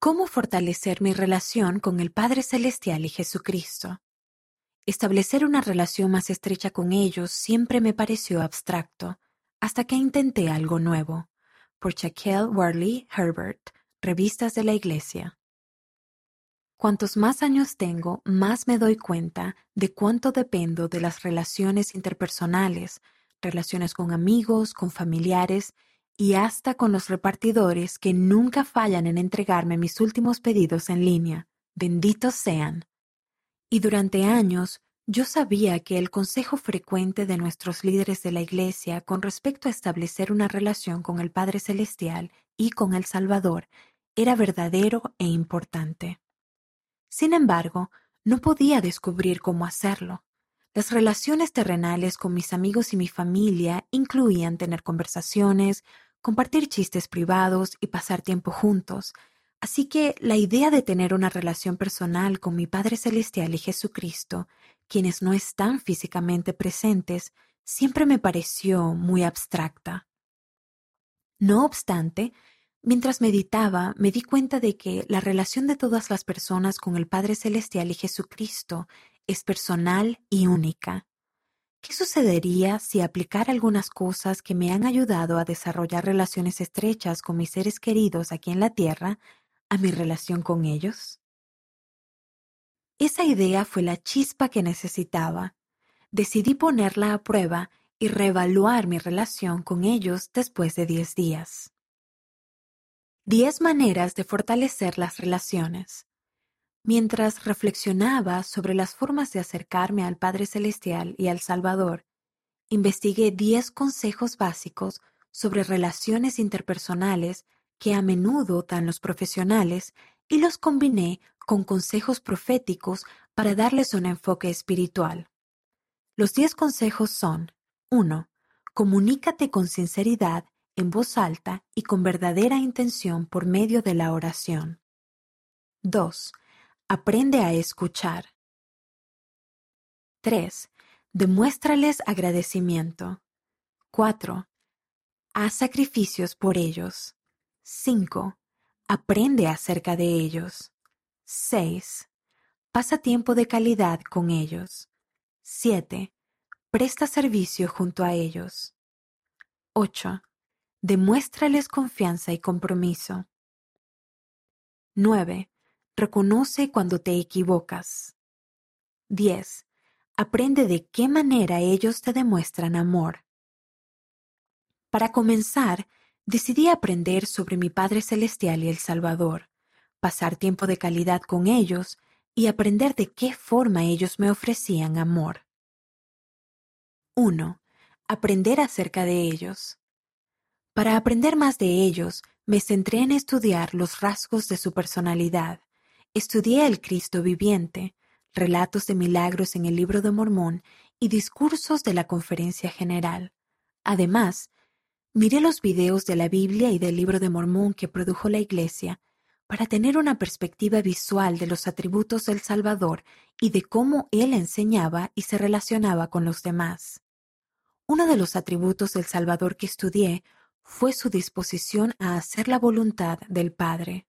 ¿Cómo fortalecer mi relación con el Padre Celestial y Jesucristo? Establecer una relación más estrecha con ellos siempre me pareció abstracto, hasta que intenté algo nuevo. Por Shaquille Worley Herbert, Revistas de la Iglesia. Cuantos más años tengo, más me doy cuenta de cuánto dependo de las relaciones interpersonales, relaciones con amigos, con familiares y hasta con los repartidores que nunca fallan en entregarme mis últimos pedidos en línea. Benditos sean. Y durante años yo sabía que el consejo frecuente de nuestros líderes de la Iglesia con respecto a establecer una relación con el Padre Celestial y con el Salvador era verdadero e importante. Sin embargo, no podía descubrir cómo hacerlo. Las relaciones terrenales con mis amigos y mi familia incluían tener conversaciones, compartir chistes privados y pasar tiempo juntos, así que la idea de tener una relación personal con mi Padre Celestial y Jesucristo, quienes no están físicamente presentes, siempre me pareció muy abstracta. No obstante, Mientras meditaba, me di cuenta de que la relación de todas las personas con el Padre Celestial y Jesucristo es personal y única. ¿Qué sucedería si aplicara algunas cosas que me han ayudado a desarrollar relaciones estrechas con mis seres queridos aquí en la Tierra a mi relación con ellos? Esa idea fue la chispa que necesitaba. Decidí ponerla a prueba y reevaluar mi relación con ellos después de diez días. Diez maneras de fortalecer las relaciones. Mientras reflexionaba sobre las formas de acercarme al Padre Celestial y al Salvador, investigué diez consejos básicos sobre relaciones interpersonales que a menudo dan los profesionales y los combiné con consejos proféticos para darles un enfoque espiritual. Los diez consejos son 1. Comunícate con sinceridad en voz alta y con verdadera intención por medio de la oración. 2. Aprende a escuchar. 3. Demuéstrales agradecimiento. 4. Haz sacrificios por ellos. 5. Aprende acerca de ellos. 6. Pasa tiempo de calidad con ellos. 7. Presta servicio junto a ellos. 8. Demuéstrales confianza y compromiso. 9. Reconoce cuando te equivocas. 10. Aprende de qué manera ellos te demuestran amor. Para comenzar, decidí aprender sobre mi Padre Celestial y el Salvador, pasar tiempo de calidad con ellos y aprender de qué forma ellos me ofrecían amor. 1. Aprender acerca de ellos. Para aprender más de ellos, me centré en estudiar los rasgos de su personalidad. Estudié el Cristo viviente, relatos de milagros en el libro de Mormón y discursos de la conferencia general. Además, miré los videos de la Biblia y del libro de Mormón que produjo la Iglesia para tener una perspectiva visual de los atributos del Salvador y de cómo Él enseñaba y se relacionaba con los demás. Uno de los atributos del Salvador que estudié fue su disposición a hacer la voluntad del Padre.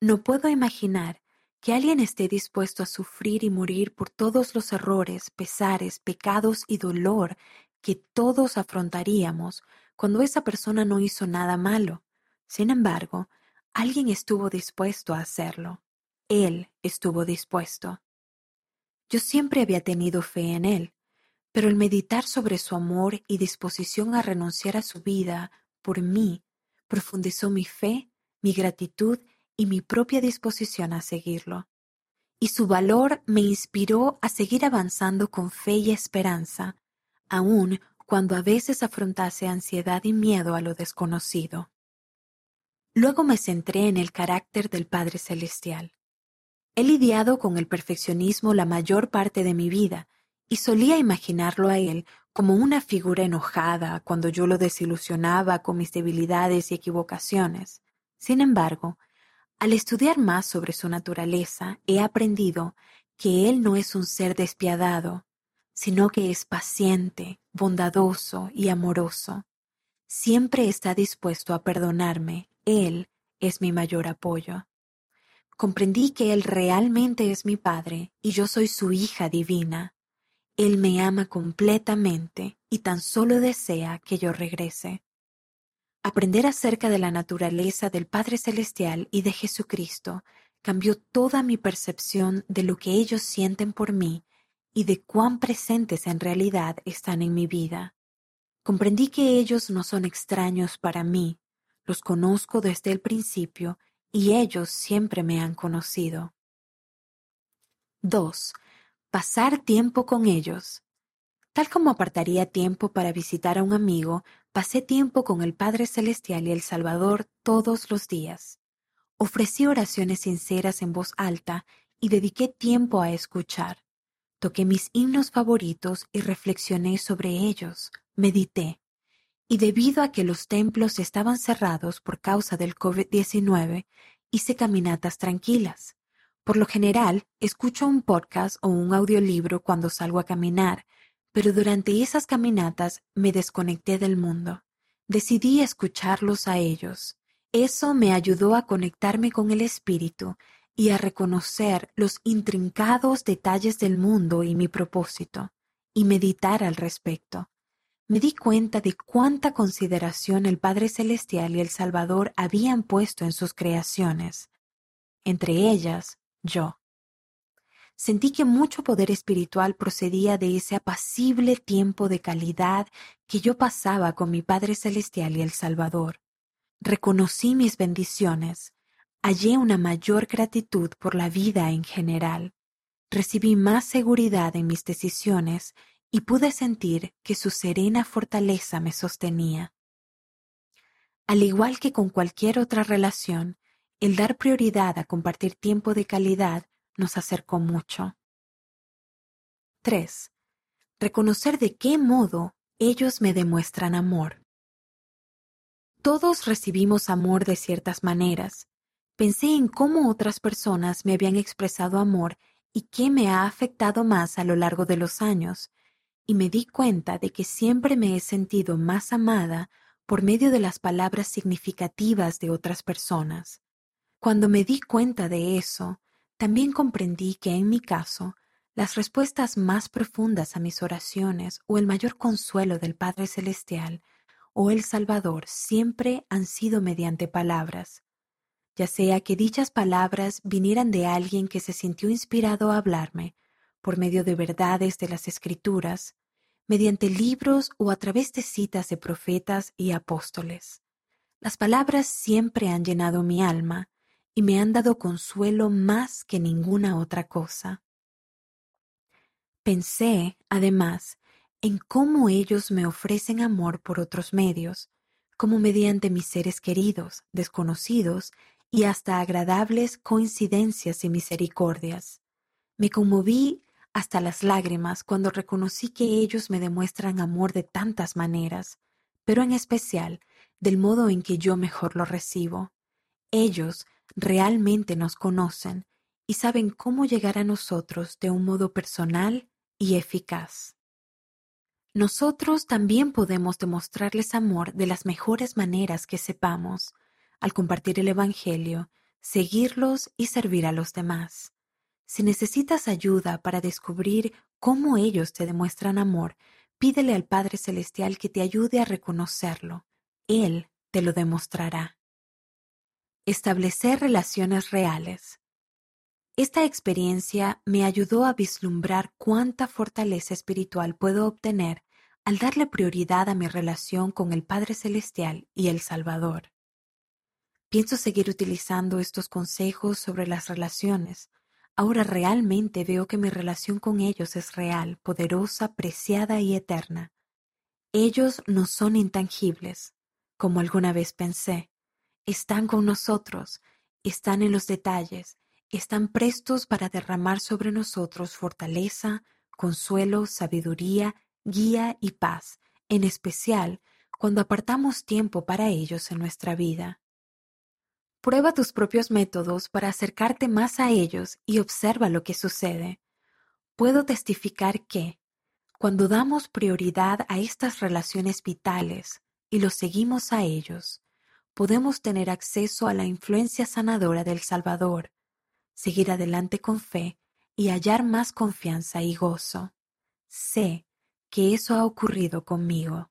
No puedo imaginar que alguien esté dispuesto a sufrir y morir por todos los errores, pesares, pecados y dolor que todos afrontaríamos cuando esa persona no hizo nada malo. Sin embargo, alguien estuvo dispuesto a hacerlo. Él estuvo dispuesto. Yo siempre había tenido fe en Él, pero el meditar sobre su amor y disposición a renunciar a su vida por mí profundizó mi fe, mi gratitud y mi propia disposición a seguirlo. Y su valor me inspiró a seguir avanzando con fe y esperanza, aun cuando a veces afrontase ansiedad y miedo a lo desconocido. Luego me centré en el carácter del Padre Celestial. He lidiado con el perfeccionismo la mayor parte de mi vida y solía imaginarlo a él como una figura enojada cuando yo lo desilusionaba con mis debilidades y equivocaciones. Sin embargo, al estudiar más sobre su naturaleza, he aprendido que Él no es un ser despiadado, sino que es paciente, bondadoso y amoroso. Siempre está dispuesto a perdonarme. Él es mi mayor apoyo. comprendí que Él realmente es mi Padre y yo soy su hija divina. Él me ama completamente y tan solo desea que yo regrese. Aprender acerca de la naturaleza del Padre Celestial y de Jesucristo cambió toda mi percepción de lo que ellos sienten por mí y de cuán presentes en realidad están en mi vida. Comprendí que ellos no son extraños para mí, los conozco desde el principio y ellos siempre me han conocido. 2. Pasar tiempo con ellos. Tal como apartaría tiempo para visitar a un amigo, pasé tiempo con el Padre Celestial y el Salvador todos los días. Ofrecí oraciones sinceras en voz alta y dediqué tiempo a escuchar. Toqué mis himnos favoritos y reflexioné sobre ellos, medité. Y debido a que los templos estaban cerrados por causa del COVID-19, hice caminatas tranquilas. Por lo general, escucho un podcast o un audiolibro cuando salgo a caminar, pero durante esas caminatas me desconecté del mundo. Decidí escucharlos a ellos. Eso me ayudó a conectarme con el espíritu y a reconocer los intrincados detalles del mundo y mi propósito, y meditar al respecto. Me di cuenta de cuánta consideración el Padre Celestial y el Salvador habían puesto en sus creaciones, entre ellas yo. Sentí que mucho poder espiritual procedía de ese apacible tiempo de calidad que yo pasaba con mi Padre Celestial y el Salvador. Reconocí mis bendiciones, hallé una mayor gratitud por la vida en general, recibí más seguridad en mis decisiones y pude sentir que su serena fortaleza me sostenía. Al igual que con cualquier otra relación, el dar prioridad a compartir tiempo de calidad nos acercó mucho. 3. Reconocer de qué modo ellos me demuestran amor. Todos recibimos amor de ciertas maneras. Pensé en cómo otras personas me habían expresado amor y qué me ha afectado más a lo largo de los años, y me di cuenta de que siempre me he sentido más amada por medio de las palabras significativas de otras personas. Cuando me di cuenta de eso, también comprendí que en mi caso, las respuestas más profundas a mis oraciones o el mayor consuelo del Padre Celestial o el Salvador siempre han sido mediante palabras, ya sea que dichas palabras vinieran de alguien que se sintió inspirado a hablarme por medio de verdades de las Escrituras, mediante libros o a través de citas de profetas y apóstoles. Las palabras siempre han llenado mi alma y me han dado consuelo más que ninguna otra cosa. Pensé, además, en cómo ellos me ofrecen amor por otros medios, como mediante mis seres queridos, desconocidos y hasta agradables coincidencias y misericordias. Me conmoví hasta las lágrimas cuando reconocí que ellos me demuestran amor de tantas maneras, pero en especial del modo en que yo mejor lo recibo. Ellos realmente nos conocen y saben cómo llegar a nosotros de un modo personal y eficaz. Nosotros también podemos demostrarles amor de las mejores maneras que sepamos, al compartir el Evangelio, seguirlos y servir a los demás. Si necesitas ayuda para descubrir cómo ellos te demuestran amor, pídele al Padre Celestial que te ayude a reconocerlo. Él te lo demostrará. Establecer relaciones reales. Esta experiencia me ayudó a vislumbrar cuánta fortaleza espiritual puedo obtener al darle prioridad a mi relación con el Padre Celestial y el Salvador. Pienso seguir utilizando estos consejos sobre las relaciones. Ahora realmente veo que mi relación con ellos es real, poderosa, preciada y eterna. Ellos no son intangibles, como alguna vez pensé. Están con nosotros, están en los detalles, están prestos para derramar sobre nosotros fortaleza, consuelo, sabiduría guía y paz, en especial cuando apartamos tiempo para ellos en nuestra vida. Prueba tus propios métodos para acercarte más a ellos y observa lo que sucede. Puedo testificar que, cuando damos prioridad a estas relaciones vitales y los seguimos a ellos, podemos tener acceso a la influencia sanadora del Salvador, seguir adelante con fe y hallar más confianza y gozo. Sé que eso ha ocurrido conmigo.